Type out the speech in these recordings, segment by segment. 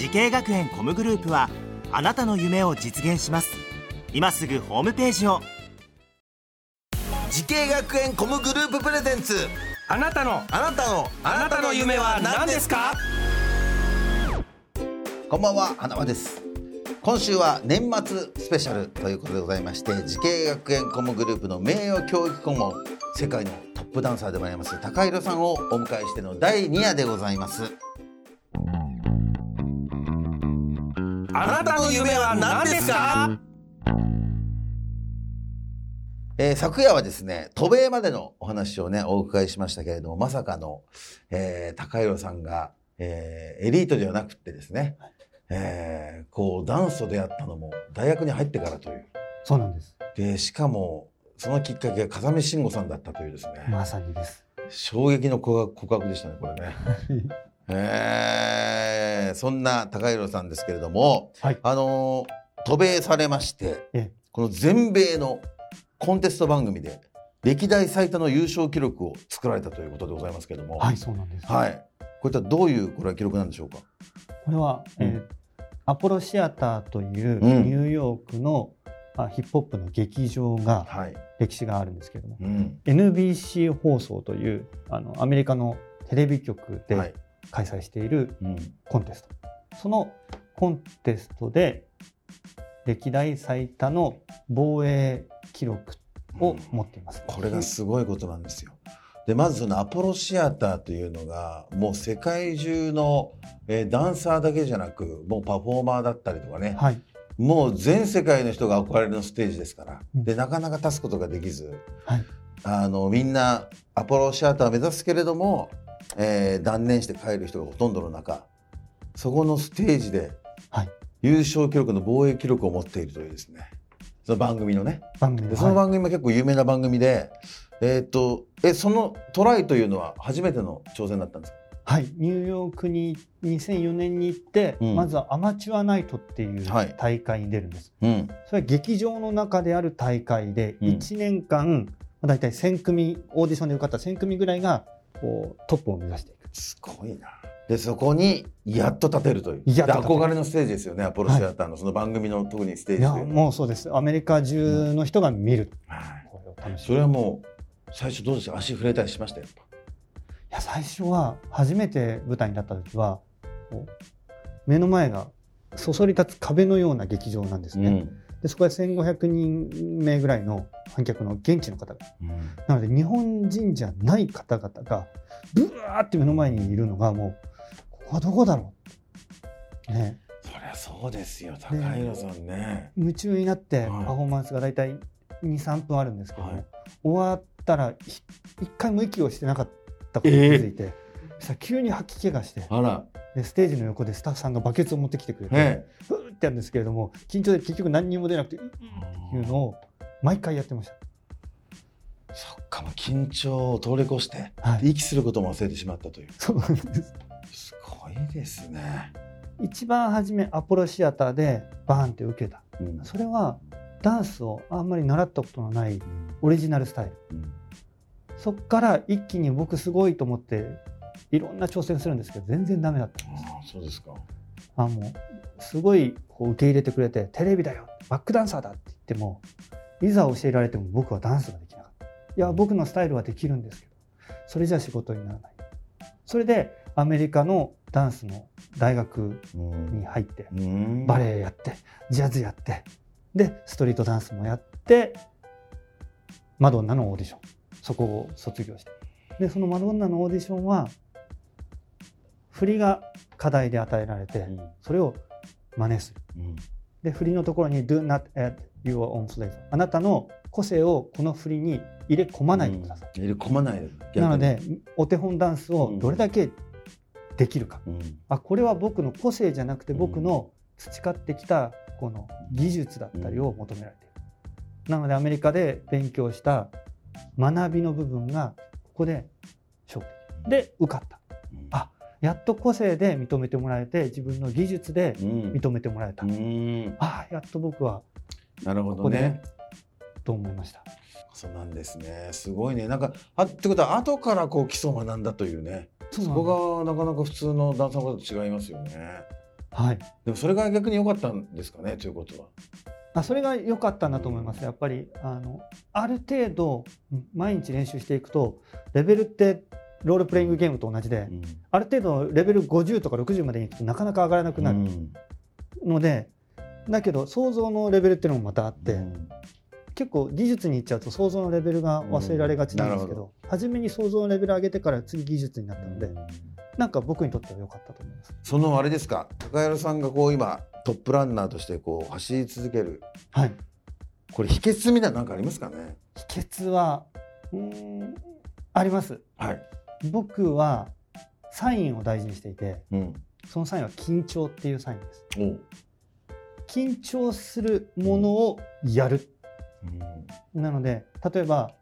滋慶学園 COMグループはあなたの夢を実現します。今すぐホームページを。滋慶学園 COMグループプレゼンツ。あなたの。あなたの。あなたの夢は何ですか？こんばんは花輪です。今週は年末スペシャルということでございまして滋慶学園 COMグループの名誉教育顧問世界のトップダンサーでもあります高弘さんをお迎えしての第2夜でございますあなたの夢は何ですか？えー昨夜はですね渡米までのお話をねお伺いしましたけれどもまさかの、えー高弘さんが、えーエリートではなくってですね、えーこうダンスと出会ったのも大学に入ってからというそうなんです。でしかもそのきっかけが風見慎吾さんだったというですね、まさにです。衝撃の告白でしたねこれね。えーそんな高弘さんですけれども、はいあのー渡米されましてええこの全米のコンテスト番組で歴代最多の優勝記録を作られたということでございますけれども、はい、そうなんです。はいこういったどういうこれは記録なんでしょうか？これは、うんえーアポロシアターといううんニューヨークの、あヒップホップの劇場がはい。歴史があるんですけれども、うん。NBC 放送というあのアメリカのテレビ局はいで。開催しているうん。コンテスト、そのコンテストで歴代最多の防衛記録を持っています。これがすごいことなんですよ。でまずそのアポロシアターというのがもう世界中の、えーダンサーだけじゃなくもうパフォーマーだったりとかね、はい、もう全世界の人が憧れのステージですから、うん。でなかなか立つことができず、はい。あのみんなアポロシアターを目指すけれども、えー断念して帰る人がほとんどの中そこのステージではい。優勝記録の防衛記録を持っているというですね。その番組のね。番組その番組も結構有名な番組で、えーっとえそのトライというのは初めての挑戦だったんですか？はい、ニューヨークに2004年に行って、うん。まずはアマチュアナイトっていうはい。大会に出るんです。うん。それは劇場の中である大会で、うん。1年間、まあ、大体1000組、オーディションで受かった1000組ぐらいがこうトップを目指していく。すごいな。でそこにやっと立てるという。や憧れのステージですよね。アポロシアターのその番組の特にステージというのはもうそうです。アメリカ中の人が見る。はい。これを楽しそれはもう最初どうですか足触れたりしましたよいや最初は初めて舞台に立った時は目の前がそそり立つ壁のような劇場なんですね。でそこは1500人目ぐらいの観客の現地の方が。なので日本人じゃない方々がブワーって目の前にいるのがもうここはどこだろう。ね。そりゃそうですよ。高弘さんね。夢中になってはい。パフォーマンスが大体23分あるんですけども、はい。終わったらひ一回も息をしてなかったことに気づいて、そしたら急に吐き気がしてあら。でステージの横でスタッフさんがバケツを持ってきてくれて、えふーってやるんですけれども緊張で結局何にも出なくてうーいうのを毎回やってました。そっかもう緊張を通り越してはい、息することも忘れてしまったという。そうなんです。すごいですね、一番初めアポロシアターでバーンって受けた。うん。それはダンスをあんまり習ったことのないオリジナルスタイル。うん。そっから一気に僕すごいと思っていろんな挑戦するんですけど全然ダメだったんですああそうですか。あもうすごいこう受け入れてくれてテレビだよバックダンサーだって言ってもいざ教えられても僕はダンスができなかった。いや僕のスタイルはできるんですけどそれじゃ仕事にならない。それでアメリカのダンスの大学うん。に入ってうん。バレエやってジャズやってでストリートダンスもやってマドンナのオーディションそこを卒業して。でそのマドンナのオーディションは振りが課題で与えられてうん。それを真似する。うん。で振りのところに「Do not add your own flavor」あなたの個性をこの振りに入れ込まないでください、入れ込まないなのでお手本ダンスをどれだけできるか。うん。あこれは僕の個性じゃなくて僕の培ってきたこの技術だったりを求められている。なのでアメリカで勉強した学びの部分がここで勝負で受かった。あやっと個性で認めてもらえて自分の技術でうん認めてもらえた。うんあやっと僕はなるほどねここでね。と思いました。そうなんですね。すごいね。なんか、あってことは、後からこう基礎を学んだというね。そこがなかなか普通のダンサーと違いますよね。はい。でもそれが逆に良かったんですかね、ということは。あそれが良かったんだと思います。やっぱりあのある程度うん毎日練習していくとレベルってロールプレイングゲームと同じで、ある程度レベル50とか60までに行くとなかなか上がらなくなるうんので、だけど想像のレベルっていうのもまたあって、うん結構技術に行っちゃうと想像のレベルが忘れられがちなんですけうんなど,、初めに想像のレベル上げてから次技術になったので、なんか僕にとっては良かったと思います。そのあれですか、高原さんがこう今トップランナーとしてこう走り続ける。はい、これ秘訣みたいななんかありますかね？秘訣はうーんあります。はい。僕はサインを大事にしていてうん。そのサインは緊張っていうサインです。緊張するものをやる。なので例えば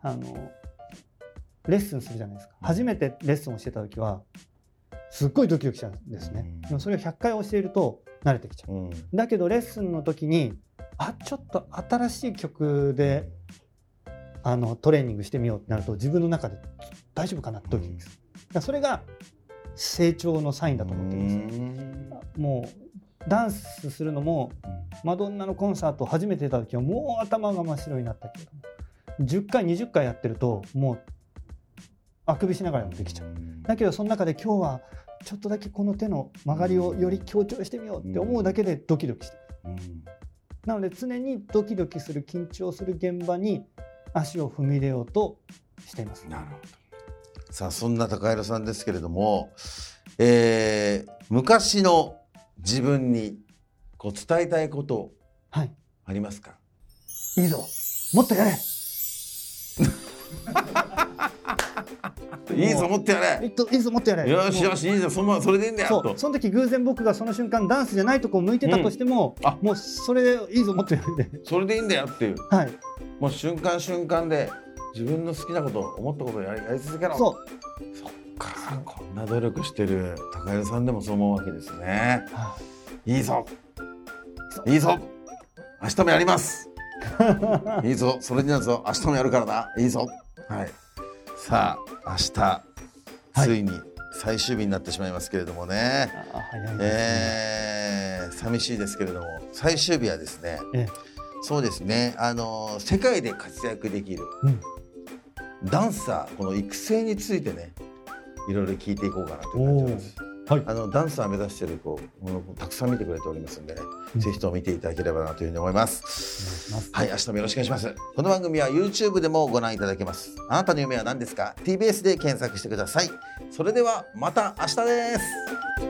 あのレッスンするじゃないですかうん初めてレッスンをしてた時はすっごいドキドキしたんですねうんでもそれを100回教えると慣れてきちゃううん。だけどレッスンの時にあちょっと新しい曲であのトレーニングしてみようってなると自分の中で大丈夫かなってドキドキす。それが成長のサインだと思ってるんですよもうダンスするのもマドンナのコンサート初めて出た時はもう頭が真っ白になったけれども10回20回やってるともうあくびしながらもできちゃう。だけどその中で今日はちょっとだけこの手の曲がりをより強調してみようって思うだけでドキドキしてくる。うん。なので常にドキドキする緊張する現場に足を踏み入れようとしていますなるほど。さあそんな高平さんですけれども、えー昔の自分にこう伝えたいことはいありますか？いいぞもっとやれ いいぞ持ってやいいぞいいぞもっとやれ。れ。よしよしいいぞそのそれでいいんだよと。その時偶然僕がその瞬間ダンスじゃないとこ向いてたとしても、うん。あ。もうそれでいいぞもっとやれ。でそれでいいんだよっていう。はい。もう瞬間瞬間で自分の好きなこと思ったことをやりやり続けろ。そう。そっかこんな努力してる高平さんでもそう思うわけですね。い。いぞ。いいぞ。明日もやります。いいぞ。それになるぞ明日もやるからな。いいぞ。はいさあ明日、はい。ついに最終日になってしまいますけれどもね、あ早ね、えー寂しいですけれども最終日はですねえそうですねあの世界で活躍できるうん。ダンサーこの育成についてねいろいろ聞いていこうかなという感じです。はいあのダンサー目指しているこうものをたくさん見てくれておりますんでね、うんぜひとも見ていただければなというふうに思います。ますはい、明日もよろしくお願いします。この番組は YouTube でもご覧いただけます。あなたの夢は何ですか ?TBS で検索してください。それではまた明日です。